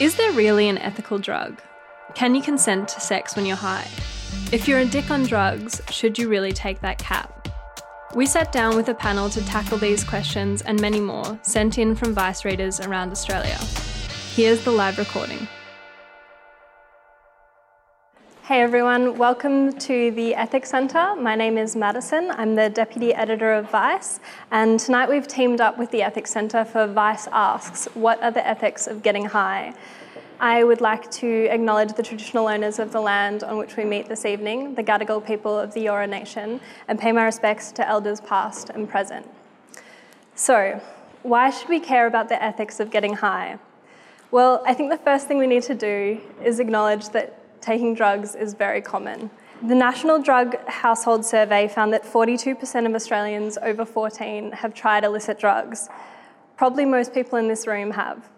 Is there really an ethical drug? Can you consent to sex when you're high? If you're a dick on drugs, should you really take that cap? We sat down with a panel to tackle these questions and many more sent in from Vice readers around Australia. Here's the live recording. Hey everyone, welcome to the Ethics Centre. My name is Madison. I'm the Deputy Editor of Vice, and tonight we've teamed up with the Ethics Centre for Vice Asks What are the ethics of getting high? I would like to acknowledge the traditional owners of the land on which we meet this evening, the Gadigal people of the Eora Nation, and pay my respects to elders past and present. So, why should we care about the ethics of getting high? Well, I think the first thing we need to do is acknowledge that taking drugs is very common. The National Drug Household Survey found that 42% of Australians over 14 have tried illicit drugs. Probably most people in this room have.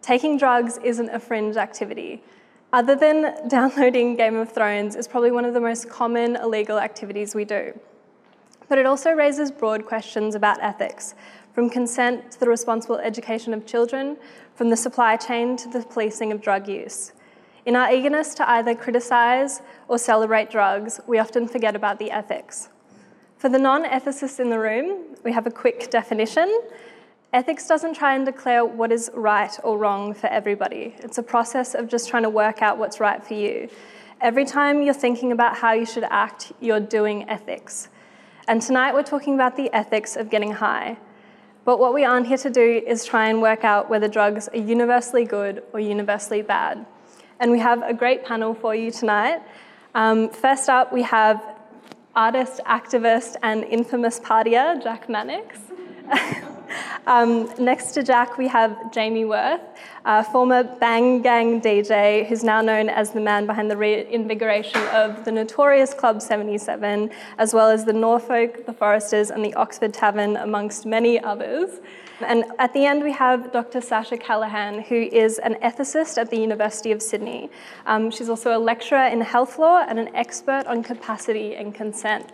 Taking drugs isn't a fringe activity. Other than downloading Game of Thrones, is probably one of the most common illegal activities we do. But it also raises broad questions about ethics, from consent to the responsible education of children, from the supply chain to the policing of drug use. In our eagerness to either criticise or celebrate drugs, we often forget about the ethics. For the non ethicists in the room, we have a quick definition. Ethics doesn't try and declare what is right or wrong for everybody. It's a process of just trying to work out what's right for you. Every time you're thinking about how you should act, you're doing ethics. And tonight we're talking about the ethics of getting high. But what we aren't here to do is try and work out whether drugs are universally good or universally bad and we have a great panel for you tonight. Um, first up, we have artist, activist, and infamous partier, Jack Mannix. Um, next to Jack, we have Jamie Wirth, a former Bang Gang DJ, who's now known as the man behind the reinvigoration of the notorious Club 77, as well as the Norfolk, the Forresters, and the Oxford Tavern, amongst many others. And at the end, we have Dr. Sasha Callaghan, who is an ethicist at the University of Sydney. Um, she's also a lecturer in health law and an expert on capacity and consent.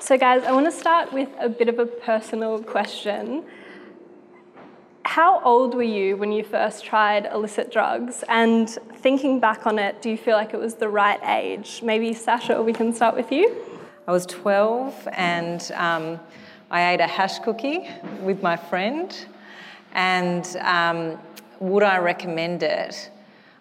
So guys, I want to start with a bit of a personal question. How old were you when you first tried illicit drugs? And thinking back on it, do you feel like it was the right age? Maybe Sasha, we can start with you. I was 12 and um, I ate a hash cookie with my friend. And um, would I recommend it?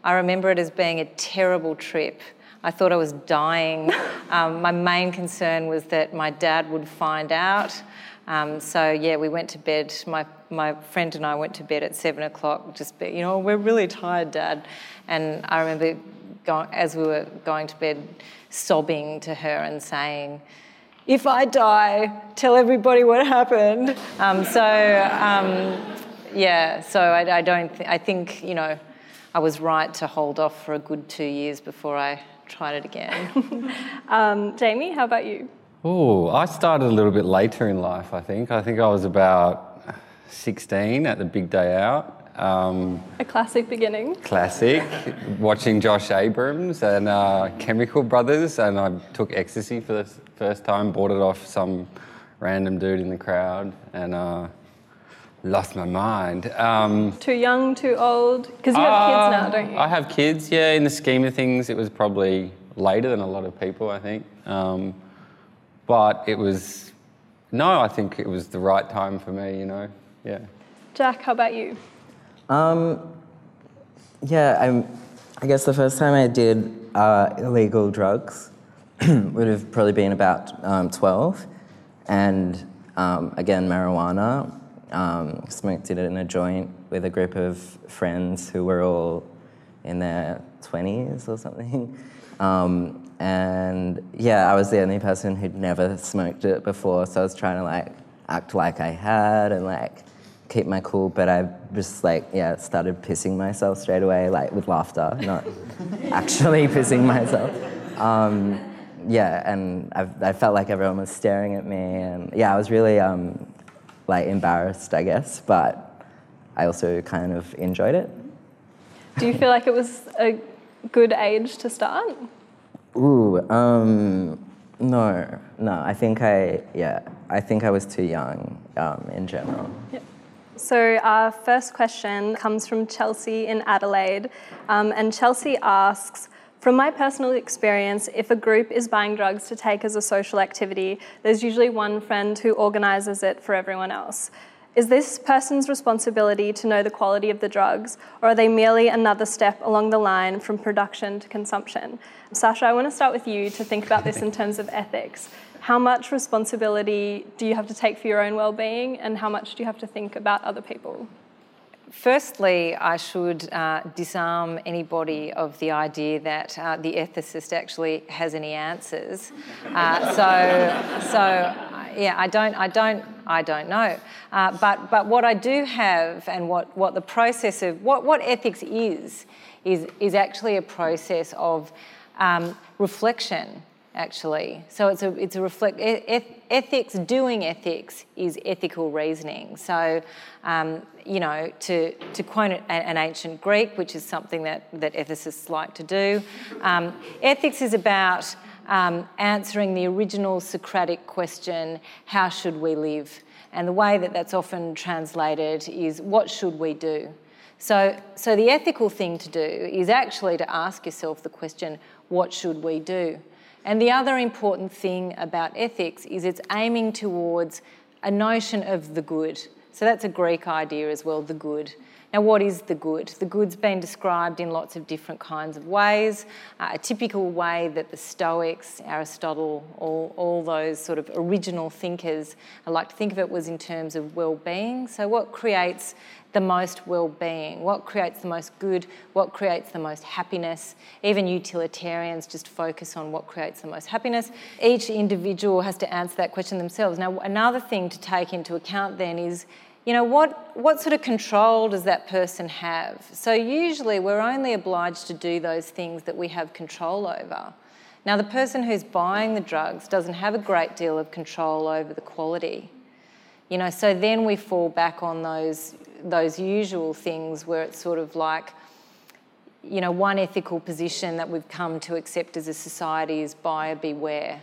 I remember it as being a terrible trip. I thought I was dying. Um, my main concern was that my dad would find out. Um, so yeah, we went to bed. My my friend and I went to bed at seven o'clock. Just be, you know, we're really tired, Dad. And I remember going as we were going to bed, sobbing to her and saying, "If I die, tell everybody what happened." Um, so um, yeah, so I, I don't. Th- I think you know, I was right to hold off for a good two years before I tried it again. um, Jamie, how about you? Oh, I started a little bit later in life, I think. I think I was about 16 at the big day out. Um, a classic beginning. Classic. watching Josh Abrahams and uh, Chemical Brothers, and I took ecstasy for the first time, bought it off some random dude in the crowd, and uh, lost my mind. Um, too young, too old? Because you have uh, kids now, don't you? I have kids, yeah. In the scheme of things, it was probably later than a lot of people, I think. Um, but it was, no, I think it was the right time for me, you know? Yeah. Jack, how about you? Um, yeah, I'm, I guess the first time I did uh, illegal drugs would have probably been about um, 12. And um, again, marijuana um, smoked it in a joint with a group of friends who were all in their 20s or something. Um, and yeah, I was the only person who'd never smoked it before, so I was trying to like act like I had and like keep my cool, but I just like, yeah, started pissing myself straight away, like with laughter, not actually pissing myself. Um, yeah, and I've, i felt like everyone was staring at me, and yeah, I was really um, like embarrassed, I guess, but I also kind of enjoyed it. Do you feel like it was a good age to start? Ooh, um, no, no. I think I, yeah, I think I was too young um, in general. Yep. So, our first question comes from Chelsea in Adelaide. Um, and Chelsea asks from my personal experience, if a group is buying drugs to take as a social activity, there's usually one friend who organises it for everyone else. Is this person's responsibility to know the quality of the drugs, or are they merely another step along the line from production to consumption? Sasha, I want to start with you to think about this in terms of ethics. How much responsibility do you have to take for your own well-being, and how much do you have to think about other people? Firstly, I should uh, disarm anybody of the idea that uh, the ethicist actually has any answers. Uh, so, so yeah, I don't, I don't, I don't know. Uh, but, but what I do have, and what, what the process of what, what ethics is, is, is actually a process of um, reflection. Actually, so it's a it's a reflect ethics. Doing ethics is ethical reasoning. So, um, you know, to to quote an ancient Greek, which is something that that ethicists like to do, um, ethics is about um, answering the original Socratic question, how should we live? And the way that that's often translated is, what should we do? So, so the ethical thing to do is actually to ask yourself the question, what should we do? And the other important thing about ethics is it's aiming towards a notion of the good. So that's a Greek idea as well, the good. Now, what is the good? The good's been described in lots of different kinds of ways. Uh, a typical way that the Stoics, Aristotle, all, all those sort of original thinkers, I like to think of it was in terms of well-being. So, what creates the most well-being? What creates the most good? What creates the most happiness? Even utilitarians just focus on what creates the most happiness. Each individual has to answer that question themselves. Now, another thing to take into account then is you know, what, what sort of control does that person have? So, usually, we're only obliged to do those things that we have control over. Now, the person who's buying the drugs doesn't have a great deal of control over the quality. You know, so then we fall back on those, those usual things where it's sort of like, you know, one ethical position that we've come to accept as a society is buyer beware,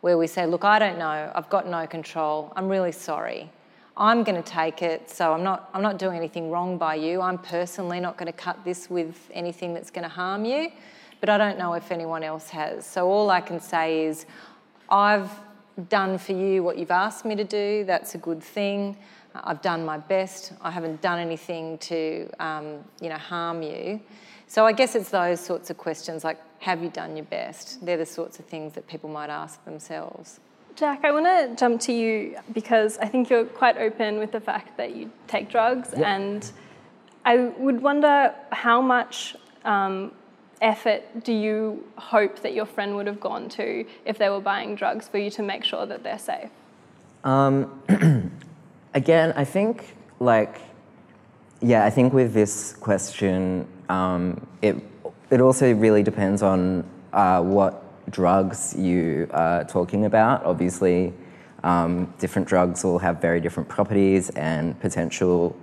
where we say, look, I don't know, I've got no control, I'm really sorry I'm going to take it, so I'm not, I'm not doing anything wrong by you. I'm personally not going to cut this with anything that's going to harm you, but I don't know if anyone else has. So all I can say is, I've done for you what you've asked me to do, that's a good thing. I've done my best. I haven't done anything to, um, you know, harm you. So I guess it's those sorts of questions like, have you done your best? They're the sorts of things that people might ask themselves. Jack, I want to jump to you because I think you're quite open with the fact that you take drugs, yep. and I would wonder how much um, effort do you hope that your friend would have gone to if they were buying drugs for you to make sure that they're safe? Um, again, I think like yeah, I think with this question, um, it it also really depends on uh, what drugs you are talking about. Obviously, um, different drugs will have very different properties and potential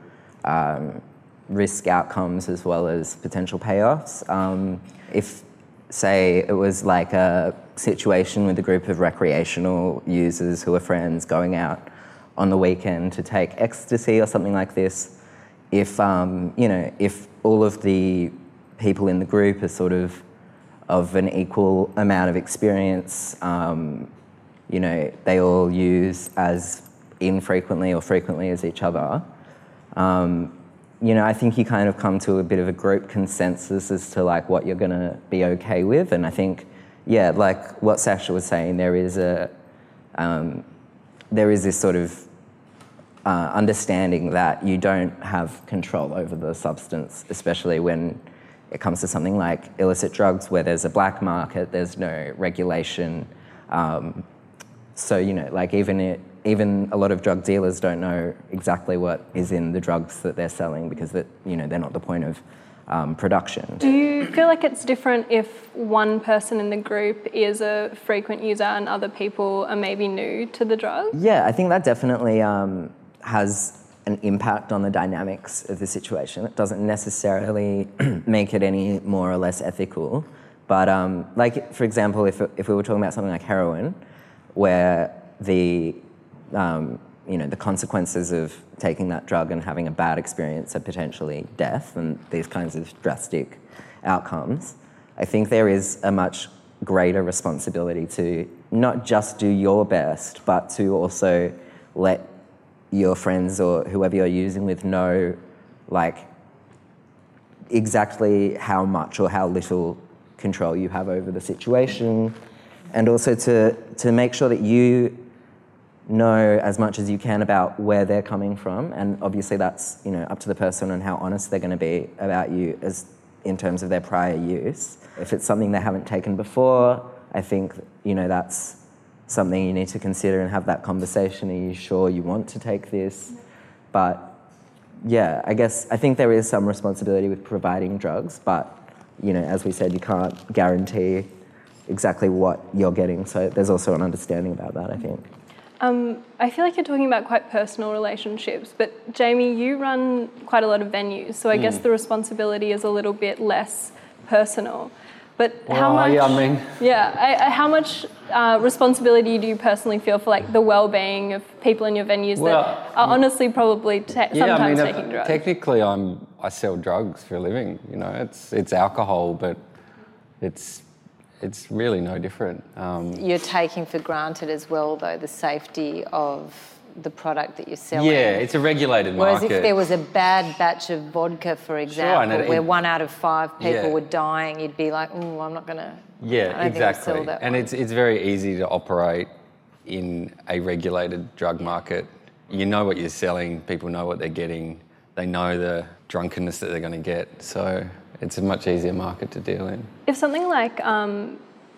um, risk outcomes as well as potential payoffs. Um, if, say, it was like a situation with a group of recreational users who are friends going out on the weekend to take ecstasy or something like this, if, um, you know, if all of the people in the group are sort of of an equal amount of experience. Um, you know, they all use as infrequently or frequently as each other. Um, you know, I think you kind of come to a bit of a group consensus as to like what you're going to be okay with, and I think, yeah, like what Sasha was saying, there is a um, there is this sort of uh, understanding that you don't have control over the substance, especially when it comes to something like illicit drugs, where there's a black market, there's no regulation. Um, so you know, like even it, even a lot of drug dealers don't know exactly what is in the drugs that they're selling because that you know they're not the point of um, production. Do you feel like it's different if one person in the group is a frequent user and other people are maybe new to the drug? Yeah, I think that definitely um, has an impact on the dynamics of the situation. It doesn't necessarily make it any more or less ethical. But, um, like, for example, if, if we were talking about something like heroin, where the, um, you know, the consequences of taking that drug and having a bad experience are potentially death and these kinds of drastic outcomes. I think there is a much greater responsibility to not just do your best, but to also let your friends or whoever you're using with know, like, exactly how much or how little control you have over the situation, and also to, to make sure that you know as much as you can about where they're coming from. And obviously, that's you know up to the person and how honest they're going to be about you as in terms of their prior use. If it's something they haven't taken before, I think you know that's something you need to consider and have that conversation. Are you sure you want to take this? But yeah, I guess I think there is some responsibility with providing drugs, but you know, as we said, you can't guarantee exactly what you're getting. So there's also an understanding about that, I think. Um, I feel like you're talking about quite personal relationships, but Jamie, you run quite a lot of venues, so I guess the responsibility is a little bit less personal. But how much? yeah, I mean- yeah, I, I, how much uh, responsibility do you personally feel for like the well-being of people in your venues Well, that are honestly probably ta- sometimes uh, taking drugs? technically, I'm I sell drugs for a living. You know, it's it's alcohol, but it's it's really no different. Um, You're taking for granted as well, though, the safety of the product that you're selling. yeah, it's a regulated Whereas market. Whereas if there was a bad batch of vodka, for example, and it- where it- one out of five people Yeah. were dying, you'd be like, mm, I'm not going to. Yeah, I don't think exactly. sell that and one. it's it's very easy to operate in a regulated drug market. You know what you're selling. People know what they're getting. They know the drunkenness that they're going to get. So it's a much easier market to deal in. If something like um,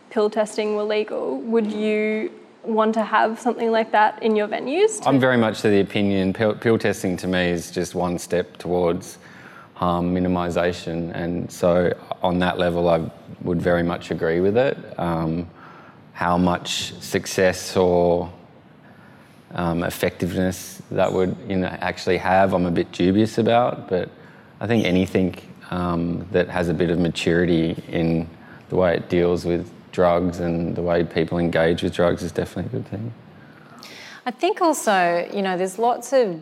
pill testing were legal, would you want to have something like that in your venues? I'm very much to the opinion pill, pill testing to me is just one step towards harm minimisation, and so on that level, I would very much agree with it. Um, how much success or um, effectiveness that would you know actually have, I'm a bit dubious about. But I think anything um, that has a bit of maturity in the way it deals with drugs and the way people engage with drugs is definitely a good thing. I think also, you know, there's lots of,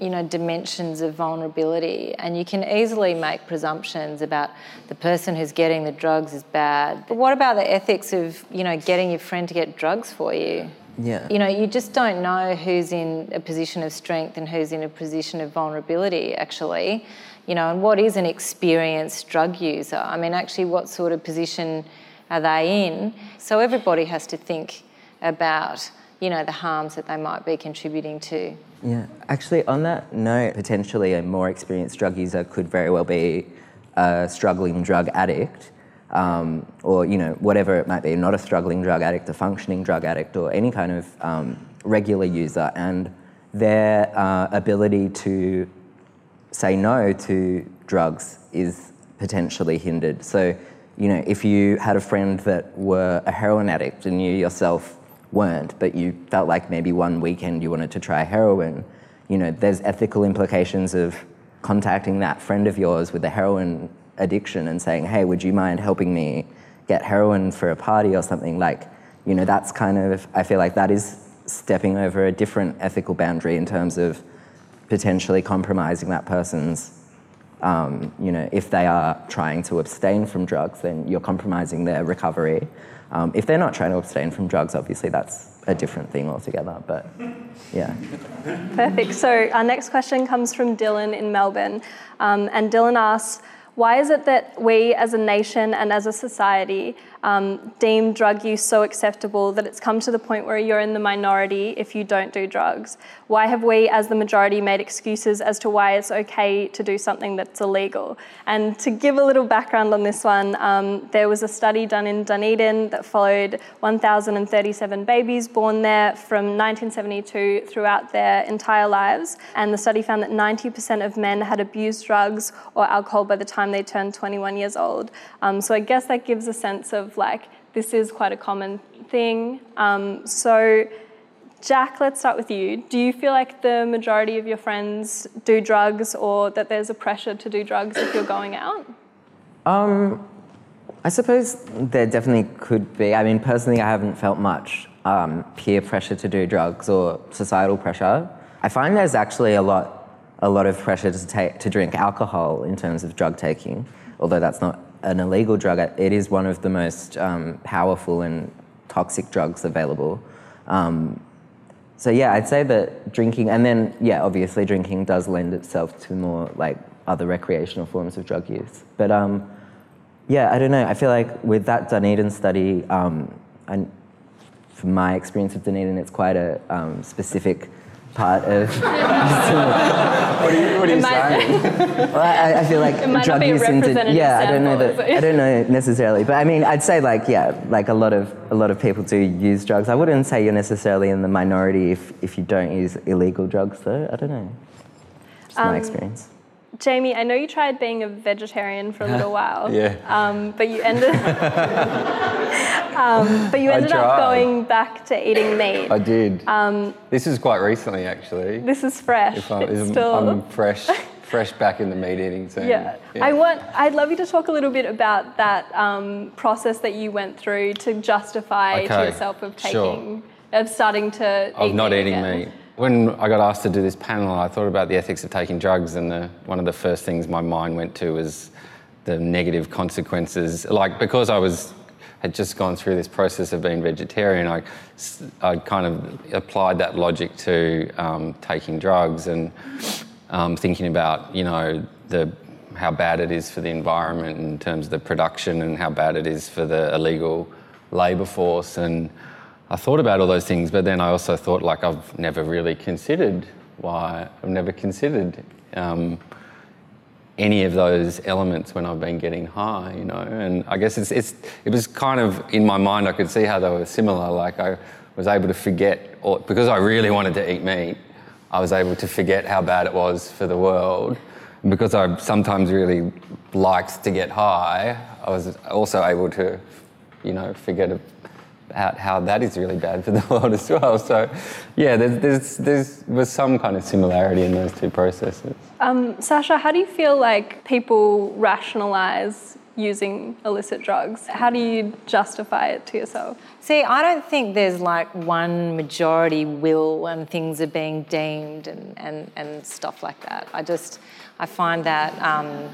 you know, dimensions of vulnerability, and you can easily make presumptions about the person who's getting the drugs is bad. But what about the ethics of, you know, getting your friend to get drugs for you? Yeah. You know, you just don't know who's in a position of strength and who's in a position of vulnerability, actually. You know, and what is an experienced drug user? I mean, actually, what sort of position are they in? So everybody has to think about, you know, the harms that they might be contributing to. Yeah, actually, on that note, potentially a more experienced drug user could very well be a struggling drug addict, um, or you know whatever it might be, not a struggling drug addict, a functioning drug addict, or any kind of um, regular user, and their uh, ability to say no to drugs is potentially hindered. So, you know, if you had a friend that were a heroin addict and you yourself weren't, but you felt like maybe one weekend you wanted to try heroin, you know, there's ethical implications of contacting that friend of yours with a heroin addiction and saying, hey, would you mind helping me get heroin for a party or something? Like, you know, that's kind of, I feel like that is stepping over a different ethical boundary in terms of potentially compromising that person's, um, you know, if they are trying to abstain from drugs, then you're compromising their recovery. Um, if they're not trying to abstain from drugs, obviously that's a different thing altogether. But yeah. Perfect. So our next question comes from Dylan in Melbourne, um, and Dylan asks, "Why is it that we, as a nation and as a society, um, deem drug use so acceptable that it's come to the point where you're in the minority if you don't do drugs? Why have we, as the majority, made excuses as to why it's okay to do something that's illegal?" And to give a little background on this one, um, there was a study done in Dunedin that followed 1,037 babies born there from 1972 throughout their entire lives. And the study found that 90% of men had abused drugs or alcohol by the time they turned 21 years old. Um, so I guess that gives a sense of like, this is quite a common thing. Um, so, Jack, let's start with you. Do you feel like the majority of your friends do drugs or that there's a pressure to do drugs if you're going out? Um, I suppose there definitely could be. I mean, personally, I haven't felt much um, peer pressure to do drugs or societal pressure. I find there's actually a lot, a lot of pressure to take to drink alcohol in terms of drug taking. Although that's not an illegal drug, it is one of the most um, powerful and toxic drugs available. Um, so yeah, I'd say that drinking, and then yeah, obviously drinking does lend itself to more like other recreational forms of drug use. But um, yeah, I don't know. I feel like with that Dunedin study, um, and from my experience of Dunedin, it's quite a um, specific part of. What are you, what are you saying? well, I, I feel like It might not drug be use in yeah, I don't know that. I don't know necessarily, but I mean, I'd say like yeah, like a lot of a lot of people do use drugs. I wouldn't say you're necessarily in the minority if if you don't use illegal drugs, though. I don't know. Just Um, my experience. Jamie, I know you tried being a vegetarian for a little while. Yeah. Um, but you ended. um, but you ended up going back to eating meat. I did. Um, this is quite recently, actually. this is fresh. If I'm, it's if still. I'm fresh, fresh back in the meat eating scene. yeah. I want. I'd love you to talk a little bit about that um, process that you went through to justify to yourself of sure. taking, of starting to of eat not meat eating again. meat. When I got asked to do this panel, I thought about the ethics of taking drugs, and the, one of the first things my mind went to was the negative consequences. Like because I was had just gone through this process of being vegetarian, I I kind of applied that logic to um, taking drugs and um, thinking about you know the how bad it is for the environment in terms of the production and how bad it is for the illegal labour force and I thought about all those things, but then I also thought like I've never really considered why I've never considered um, any of those elements when I've been getting high, you know. And I guess it's, it's it was kind of in my mind I could see how they were similar. Like I was able to forget, or, because I really wanted to eat meat, I was able to forget how bad it was for the world. And because I sometimes really liked to get high, I was also able to, you know, forget about how that is really bad for the world as well. So, yeah, there's, there's, there's was some kind of similarity in those two processes. Um, Sasha, how do you feel like people rationalize using illicit drugs? How do you justify it to yourself? See, I don't think there's like one majority will and things are being deemed and, and, and stuff like that. I just, I find that um,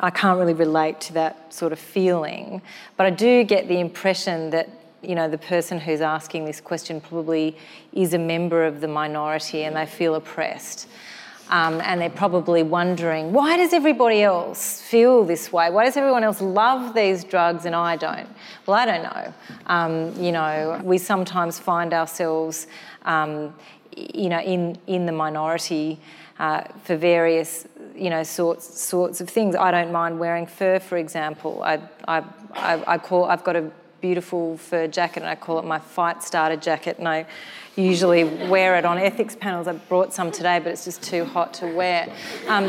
I can't really relate to that sort of feeling. But I do get the impression that, you know, the person who's asking this question probably is a member of the minority and they feel oppressed. Um, and they're probably wondering, why does everybody else feel this way? Why does everyone else love these drugs and I don't? Well, I don't know. Um, you know, we sometimes find ourselves, um, you know, in, in the minority uh, for various, you know, sorts sorts of things. I don't mind wearing fur, for example. I, I, I, I call, I've got a beautiful fur jacket and I call it my fight starter jacket and I usually wear it on ethics panels. I brought some today but it's just too hot to wear. Um,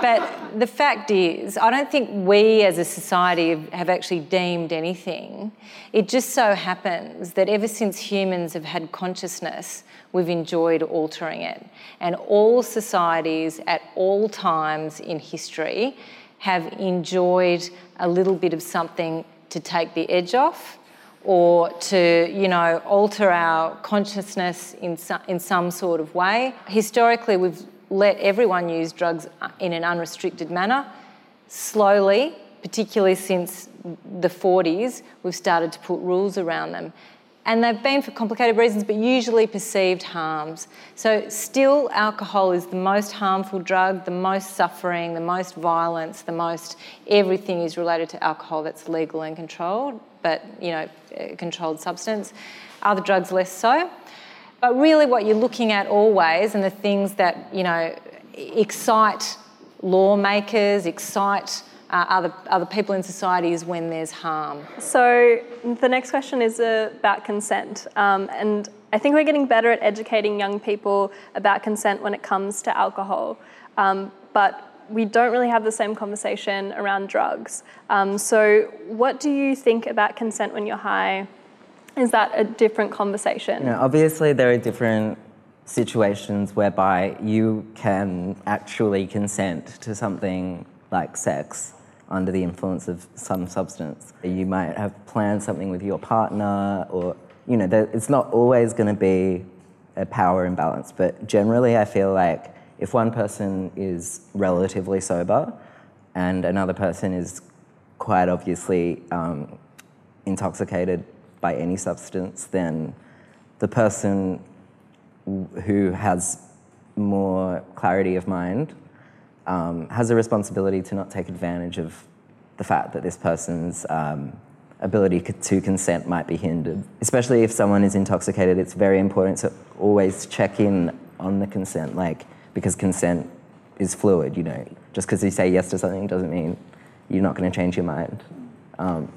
but the fact is, I don't think we as a society have, have actually deemed anything. It just so happens that ever since humans have had consciousness, we've enjoyed altering it. And all societies at all times in history have enjoyed a little bit of something to take the edge off or to, you know, alter our consciousness in in some sort of way. Historically, we've let everyone use drugs in an unrestricted manner. Slowly, particularly since the 40s, we've started to put rules around them. And they've been for complicated reasons, but usually perceived harms. So, still, alcohol is the most harmful drug, the most suffering, the most violence, the most everything is related to alcohol that's legal and controlled, but, you know, a controlled substance. Other drugs, less so. But really, what you're looking at always, and the things that, you know, excite lawmakers, excite uh, other, other people in society is when there's harm. So the next question is about consent, um, and I think we're getting better at educating young people about consent when it comes to alcohol, um, but we don't really have the same conversation around drugs. Um, so, what do you think about consent when you're high? Is that a different conversation? You know, obviously, there are different situations whereby you can actually consent to something like sex under the influence of some substance. You might have planned something with your partner, or you know, it's not always going to be a power imbalance. But generally, I feel like if one person is relatively sober and another person is quite obviously um, intoxicated by any substance, then the person who has more clarity of mind um, has a responsibility to not take advantage of the fact that this person's um, ability to consent might be hindered. Especially if someone is intoxicated, it's very important to always check in on the consent, like because consent is fluid. You know, just because you say yes to something doesn't mean you're not going to change your mind. Um,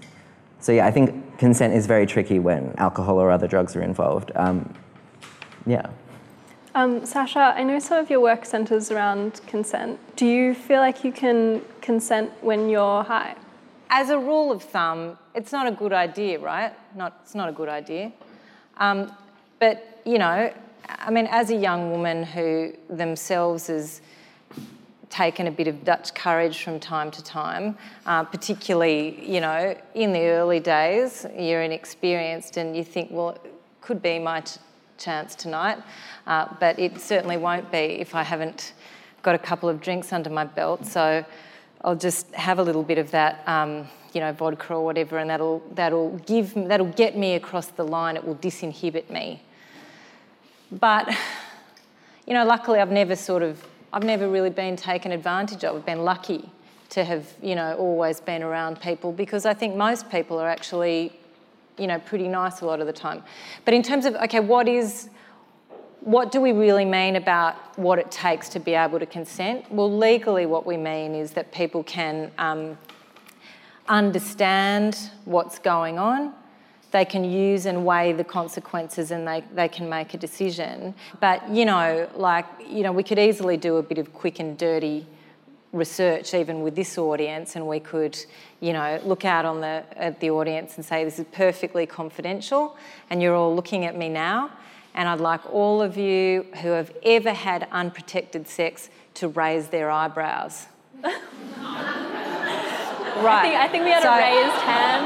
so yeah, I think consent is very tricky when alcohol or other drugs are involved. Um, yeah. Um, Sasha, I know some of your work centers around consent. Do you feel like you can consent when you're high? As a rule of thumb, it's not a good idea, right? Not, it's not a good idea. Um, but, you know, I mean, as a young woman who themselves is taken a bit of Dutch courage from time to time, uh, particularly, you know, in the early days, you're inexperienced and you think, well, it could be my t- chance tonight, uh, but it certainly won't be if I haven't got a couple of drinks under my belt. So I'll just have a little bit of that, um, you know, vodka or whatever, and that'll that'll give that'll get me across the line. It will disinhibit me. But you know, luckily I've never sort of I've never really been taken advantage of. I've been lucky to have you know always been around people because I think most people are actually you know pretty nice a lot of the time. But in terms of okay, what is what do we really mean about what it takes to be able to consent? Well, legally, what we mean is that people can um, understand what's going on, they can use and weigh the consequences, and they, they can make a decision. But, you know, like, you know, we could easily do a bit of quick and dirty research even with this audience and we could you know look out on the at the audience and say this is perfectly confidential and you're all looking at me now and I'd like all of you who have ever had unprotected sex to raise their eyebrows. right. I think, I think we had so, a raised hand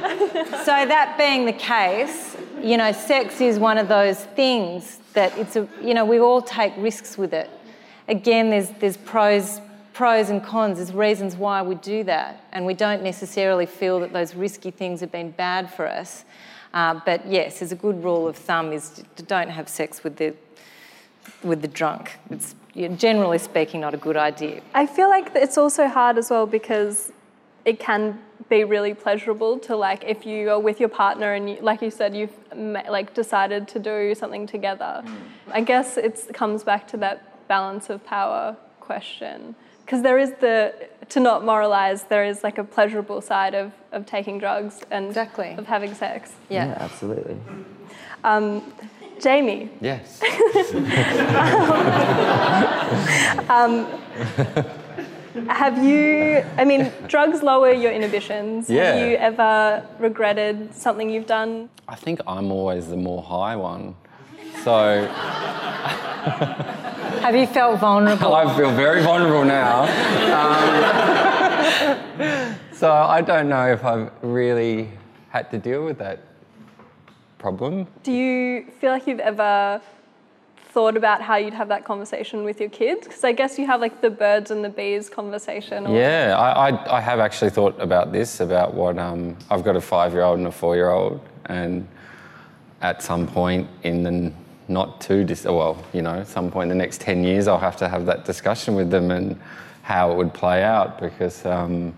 so that being the case, you know, sex is one of those things that it's a, you know, we all take risks with it. Again, there's, there's pros, pros and cons, there's reasons why we do that. And we don't necessarily feel that those risky things have been bad for us. Uh, but yes, as a good rule of thumb is to don't have sex with the with the drunk. It's generally speaking not a good idea. I feel like it's also hard as well because it can be really pleasurable to like if you are with your partner and you, like you said you've like decided to do something together. Mm. I guess it comes back to that balance of power question. Because there is the to not moralize there is like a pleasurable side of, of taking drugs and exactly. of having sex. Yeah, yeah absolutely. Um, jamie. Yes. Um, have you i mean drugs lower your inhibitions. Yeah. have you ever regretted something you've done? I think i'm always the more high one so have you felt vulnerable? I feel very vulnerable now. Um, so I don't know if I've really had to deal with that problem. Do you feel like you've ever thought about how you'd have that conversation with your kids? Because I guess you have like the birds and the bees conversation. Or... Yeah, I, I, I, have actually thought about this about what um, I've got a five year old and a four year old, and at some point in the not too dis- well, you know, some point in the next 10 years, I'll have to have that discussion with them and how it would play out because um,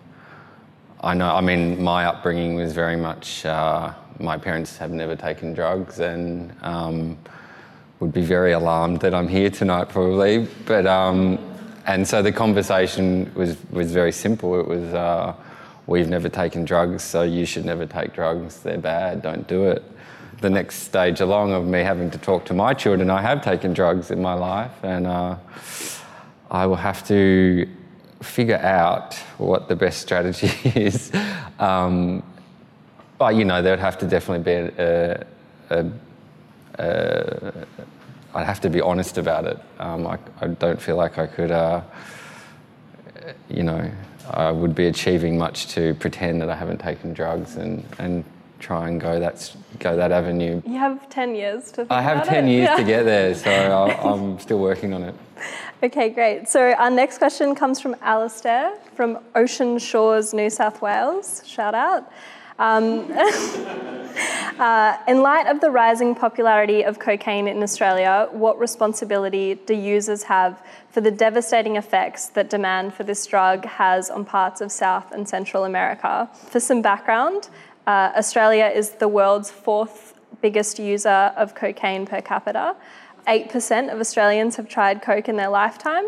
I know, I mean, my upbringing was very much, uh, my parents have never taken drugs and um, would be very alarmed that I'm here tonight probably. But, um, and so the conversation was, was very simple. It was, uh, we've never taken drugs, so you should never take drugs. They're bad, don't do it the next stage along of me having to talk to my children. I have taken drugs in my life, and uh, I will have to figure out what the best strategy is. Um, but you know, there would have to definitely be a, I'd have to be honest about it. Um, I, I, don't feel like I could, uh, you know, I would be achieving much to pretend that I haven't taken drugs and, and try and go that go that avenue. You have 10 years to think I have 10 it. years Yeah. to get there, so I, I'm still working on it. Okay, great. So our next question comes from Alistair from Ocean Shores, New South Wales. Shout out. Um, uh, in light of the rising popularity of cocaine in Australia, what responsibility do users have for the devastating effects that demand for this drug has on parts of South and Central America? For some background, uh, Australia is the world's fourth biggest user of cocaine per capita. 8% of Australians have tried coke in their lifetime.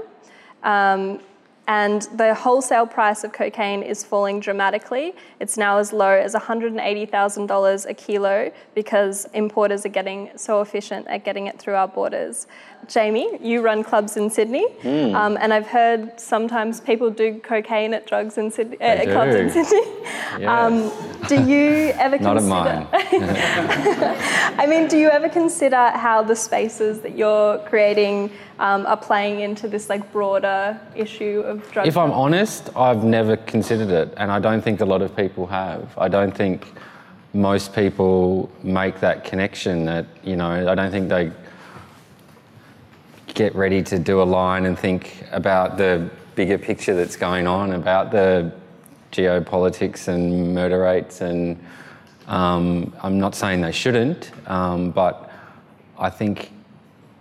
Um, and the wholesale price of cocaine is falling dramatically. It's now as low as $180,000 a kilo because importers are getting so efficient at getting it through our borders. Jamie, you run clubs in Sydney, Hmm. um, and I've heard sometimes people do cocaine at drugs in Sydney, uh, at clubs in. Sydney. Um, do you ever Not at consider? mine. I mean, do you ever consider how the spaces that you're creating um, are playing into this like broader issue of drugs? If I'm honest, I've never considered it, and I don't think a lot of people have. I don't think most people make that connection. That you know, I don't think they get ready to do a line and think about the bigger picture that's going on, about the geopolitics and murder rates. And um, I'm not saying they shouldn't, um, but I think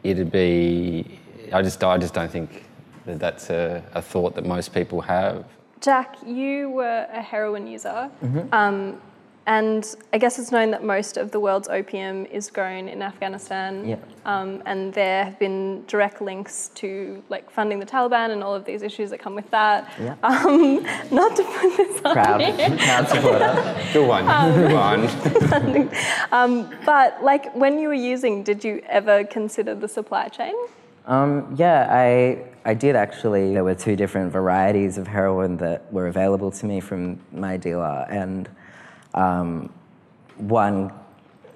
it'd be. I just, I just don't think that that's a, a thought that most people have. Jack, you were a heroin user, Mm-hmm. um, and I guess it's known that most of the world's opium is grown in Afghanistan. Yeah. Um, and there have been direct links to like funding the Taliban and all of these issues that come with that. Yeah. Um, not to put this on Proud, here. proud supporter. Good one, good one. Um, but like when you were using, did you ever consider the supply chain? Um, yeah, I, I did actually. There were two different varieties of heroin that were available to me from my dealer, and um, one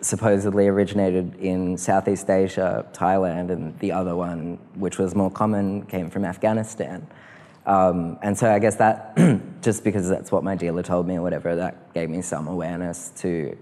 supposedly originated in Southeast Asia, Thailand, and the other one, which was more common, came from Afghanistan. Um, and so I guess that, just because that's what my dealer told me or whatever, that gave me some awareness to,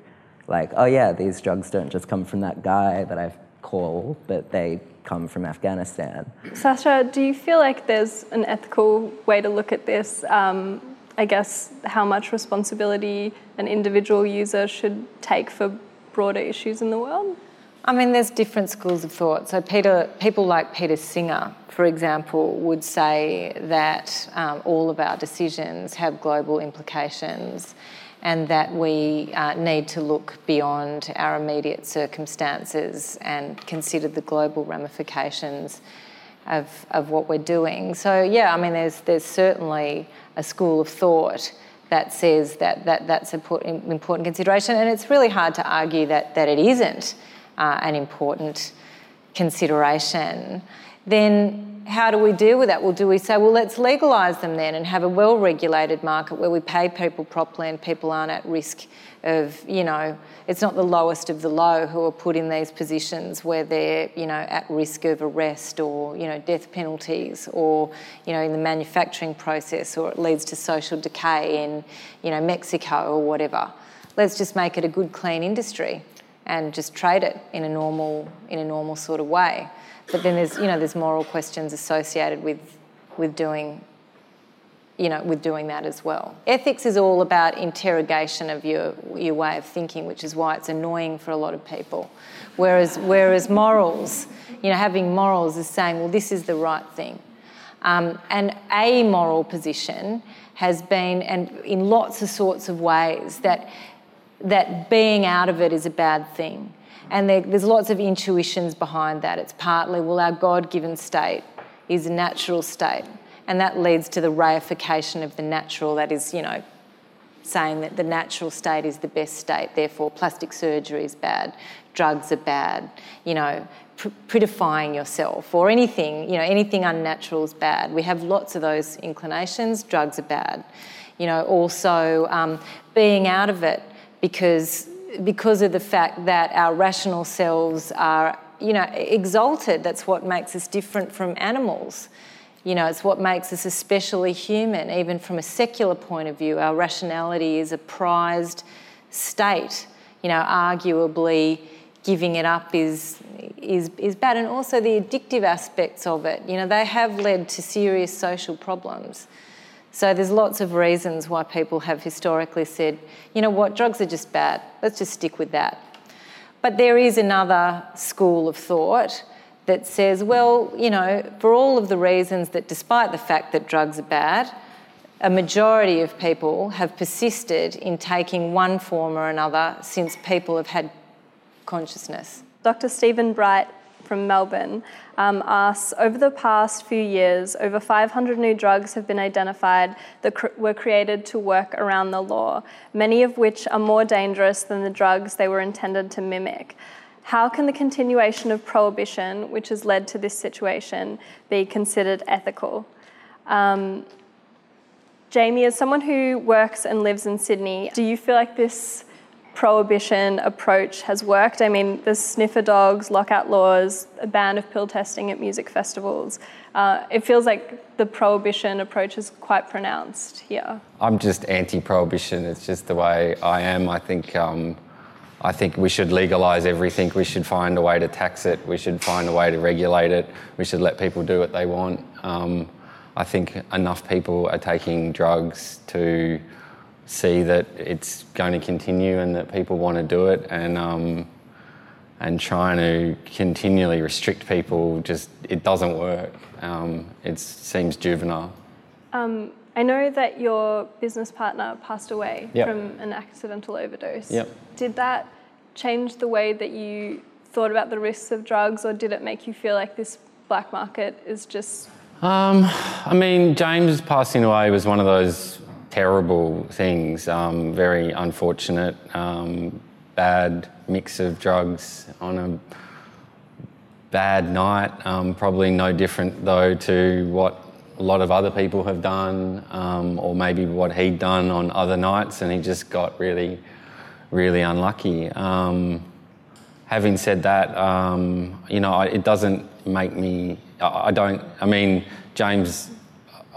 like, oh yeah, these drugs don't just come from that guy that I call, but they come from Afghanistan. Sasha, do you feel like there's an ethical way to look at this? Um, I guess how much responsibility an individual user should take for broader issues in the world? I mean, there's different schools of thought. So, Peter, people like Peter Singer, for example, would say that um, all of our decisions have global implications and that we uh, need to look beyond our immediate circumstances and consider the global ramifications of, of what we're doing. So, yeah, I mean, there's, there's certainly a school of thought that says that, that that's an important consideration, and it's really hard to argue that, that it isn't uh, an important consideration. Then how do we deal with that? Well, do we say, well, let's legalise them then and have a well regulated market where we pay people properly and people aren't at risk of, you know, it's not the lowest of the low who are put in these positions where they're, you know, at risk of arrest or, you know, death penalties or, you know, in the manufacturing process or it leads to social decay in, you know, Mexico or whatever. Let's just make it a good, clean industry and just trade it in a normal, in a normal sort of way. But then there's, you know, there's moral questions associated with, with doing, you know, with doing that as well. Ethics is all about interrogation of your, your way of thinking, which is why it's annoying for a lot of people. Whereas, whereas morals, you know, having morals is saying, well, this is the right thing. Um, and a moral position has been, and in lots of sorts of ways, that that being out of it is a bad thing. And there, there's lots of intuitions behind that. It's partly, well, our God given state is a natural state. And that leads to the reification of the natural, that is, you know, saying that the natural state is the best state, therefore plastic surgery is bad, drugs are bad, you know, pr- prettifying yourself or anything, you know, anything unnatural is bad. We have lots of those inclinations, drugs are bad. You know, also um, being out of it because, because of the fact that our rational selves are, you know, exalted. That's what makes us different from animals. You know, it's what makes us especially human, even from a secular point of view. Our rationality is a prized state. you know, arguably giving it up is is is bad, and also the addictive aspects of it. You know, they have led to serious social problems. So there's lots of reasons why people have historically said, you know what, drugs are just bad. Let's just stick with that. But there is another school of thought that says, well, you know, for all of the reasons that, despite the fact that drugs are bad, a majority of people have persisted in taking one form or another since people have had consciousness. Dr. Stephen Bright from Melbourne um, asks Over the past few years, over 500 new drugs have been identified that cr- were created to work around the law, many of which are more dangerous than the drugs they were intended to mimic. How can the continuation of prohibition, which has led to this situation, be considered ethical? Um, Jamie, as someone who works and lives in Sydney, do you feel like this prohibition approach has worked? I mean, there's sniffer dogs, lockout laws, a ban of pill testing at music festivals. Uh, it feels like the prohibition approach is quite pronounced here. I'm just anti-prohibition. It's just the way I am. I think um, I think we should legalise everything. We should find a way to tax it. We should find a way to regulate it. We should let people do what they want. Um, I think enough people are taking drugs to see that it's going to continue and that people want to do it and um, and trying to continually restrict people just it doesn't work. Um, it seems juvenile. Um, I know that your business partner passed away Yep. from an accidental overdose. Yep. Did that change the way that you thought about the risks of drugs, or did it make you feel like this black market is just Um, I mean, James passing away was one of those terrible things. Um, very unfortunate, um, bad mix of drugs on a bad night. Um, probably no different though to what a lot of other people have done, um, or maybe what he'd done on other nights, and he just got really, really unlucky. Um, having said that, um, you know, it doesn't make me. I I don't. I mean, James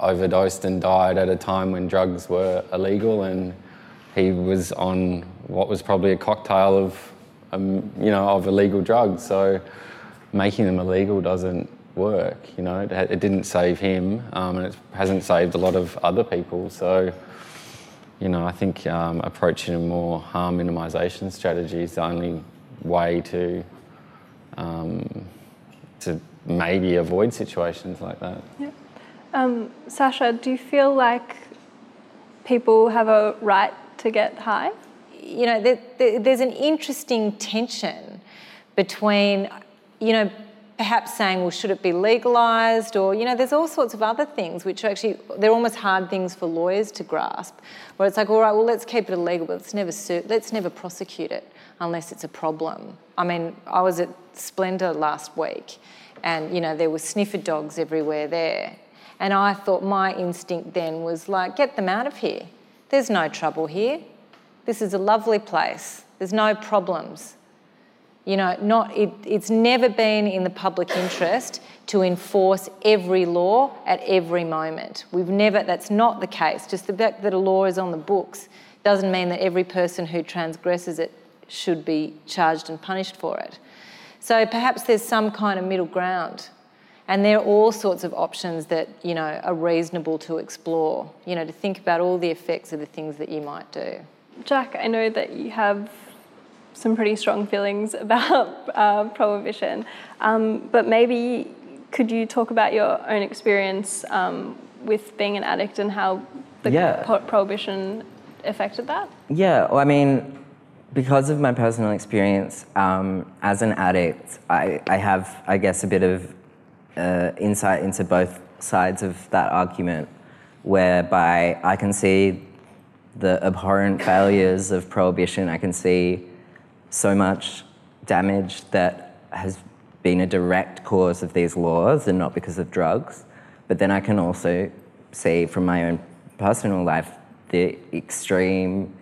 overdosed and died at a time when drugs were illegal, and he was on what was probably a cocktail of, um, you know, of illegal drugs. So making them illegal doesn't work. You know, it, it didn't save him, um, and it hasn't saved a lot of other people. So you know, I think um, approaching a more harm minimisation strategy is the only way to um, to maybe avoid situations like that. Um, Sasha, do you feel like people have a right to get high? you know, there, there, there's an interesting tension between, you know, perhaps saying, well, should it be legalised? Or, you know, there's all sorts of other things which are actually, they're almost hard things for lawyers to grasp. Where it's like, all right, well, let's keep it illegal, but let's never sue, let's never prosecute it unless it's a problem. I mean, I was at Splendour last week and, you know, there were sniffer dogs everywhere there. And I thought my instinct then was like, get them out of here. There's no trouble here. This is a lovely place. There's no problems. You know, not, it, it's never been in the public interest to enforce every law at every moment. We've never, that's not the case. Just the fact that a law is on the books doesn't mean that every person who transgresses it should be charged and punished for it. So perhaps there's some kind of middle ground. And there are all sorts of options that, you know, are reasonable to explore, you know, to think about all the effects of the things that you might do. Jack, I know that you have some pretty strong feelings about uh, prohibition, um, but maybe could you talk about your own experience um, with being an addict and how the Yeah. pro- prohibition affected that? Yeah, well, I mean, because of my personal experience um, as an addict, I, I have, I guess, a bit of uh, insight into both sides of that argument, whereby I can see the abhorrent failures of prohibition. I can see so much damage that has been a direct cause of these laws and not because of drugs. But then I can also see from my own personal life the extreme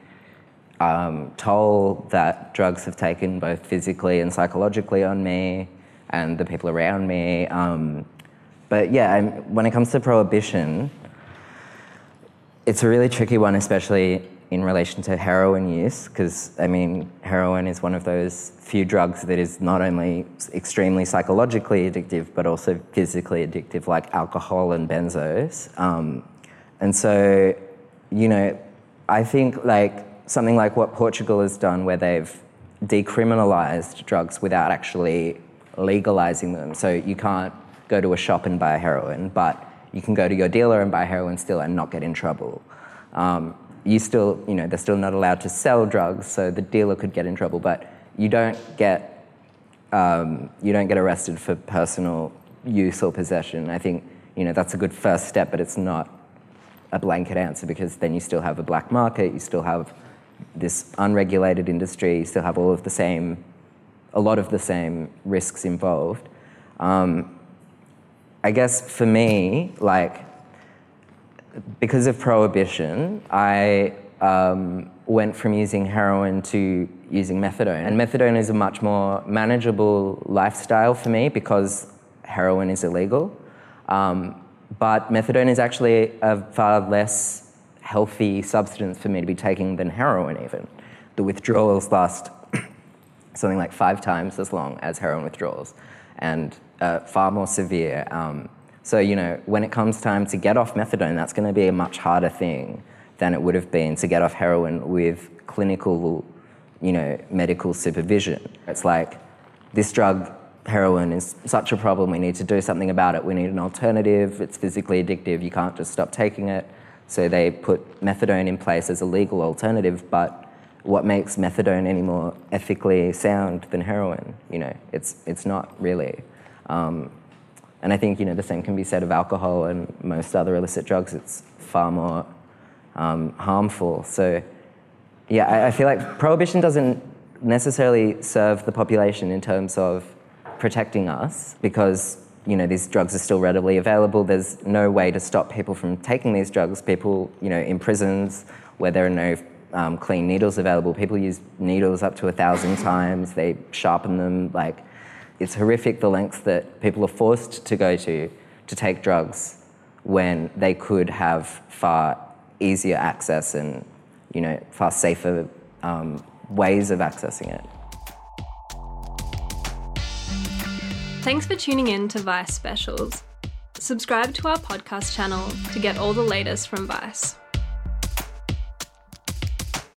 um, toll that drugs have taken both physically and psychologically on me and the people around me. Um, but yeah, I'm, when it comes to prohibition, it's a really tricky one, especially in relation to heroin use, because I mean, heroin is one of those few drugs that is not only extremely psychologically addictive, but also physically addictive, like alcohol and benzos. Um, and so, you know, I think like something like what Portugal has done, where they've decriminalized drugs without actually legalizing them. So you can't go to a shop and buy heroin, but you can go to your dealer and buy heroin still and not get in trouble. Um, you still, you know, they're still not allowed to sell drugs, so the dealer could get in trouble, but you don't get, um, you don't get arrested for personal use or possession. I think, you know, that's a good first step, but it's not a blanket answer because then you still have a black market, you still have this unregulated industry, you still have all of the same, a lot of the same risks involved. Um, I guess for me, like, because of prohibition, I um, went from using heroin to using methadone. And methadone is a much more manageable lifestyle for me because heroin is illegal. Um, but methadone is actually a far less healthy substance for me to be taking than heroin, even. The withdrawals last something like five times as long as heroin withdrawals and uh, far more severe. Um, so, you know, when it comes time to get off methadone, that's going to be a much harder thing than it would have been to get off heroin with clinical, you know, medical supervision. It's like this drug, heroin, is such a problem. We need to do something about it. We need an alternative. It's physically addictive. You can't just stop taking it. So they put methadone in place as a legal alternative, but what makes methadone any more ethically sound than heroin? You know, it's, it's not really. Um, and I think you know the same can be said of alcohol and most other illicit drugs. It's far more um, harmful. So yeah, I, I feel like prohibition doesn't necessarily serve the population in terms of protecting us because you know these drugs are still readily available. There's no way to stop people from taking these drugs. People, you know, in prisons where there are no um, clean needles available, people use needles up to a thousand times. They sharpen them like it's horrific the lengths that people are forced to go to to take drugs when they could have far easier access and you know far safer um, ways of accessing it. Thanks for tuning in to Vice Specials. Subscribe to our podcast channel to get all the latest from Vice.